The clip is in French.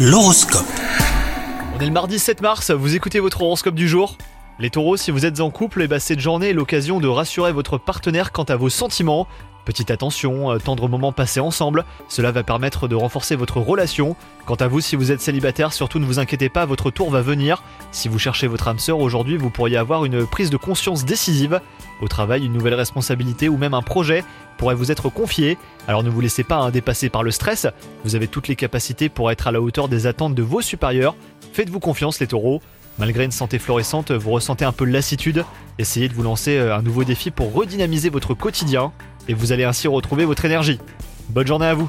L'horoscope. On est le mardi 7 mars, vous écoutez votre horoscope du jour? Les taureaux, si vous êtes en couple, eh ben, cette journée est l'occasion de rassurer votre partenaire quant à vos sentiments. Petite attention, euh, tendre moment passé ensemble, cela va permettre de renforcer votre relation. Quant à vous, si vous êtes célibataire, surtout ne vous inquiétez pas, votre tour va venir. Si vous cherchez votre âme sœur aujourd'hui, vous pourriez avoir une prise de conscience décisive. Au travail, une nouvelle responsabilité ou même un projet pourrait vous être confié. Alors ne vous laissez pas hein, dépasser par le stress, vous avez toutes les capacités pour être à la hauteur des attentes de vos supérieurs. Faites-vous confiance les taureaux. Malgré une santé florissante, vous ressentez un peu de lassitude. Essayez de vous lancer euh, un nouveau défi pour redynamiser votre quotidien et vous allez ainsi retrouver votre énergie. Bonne journée à vous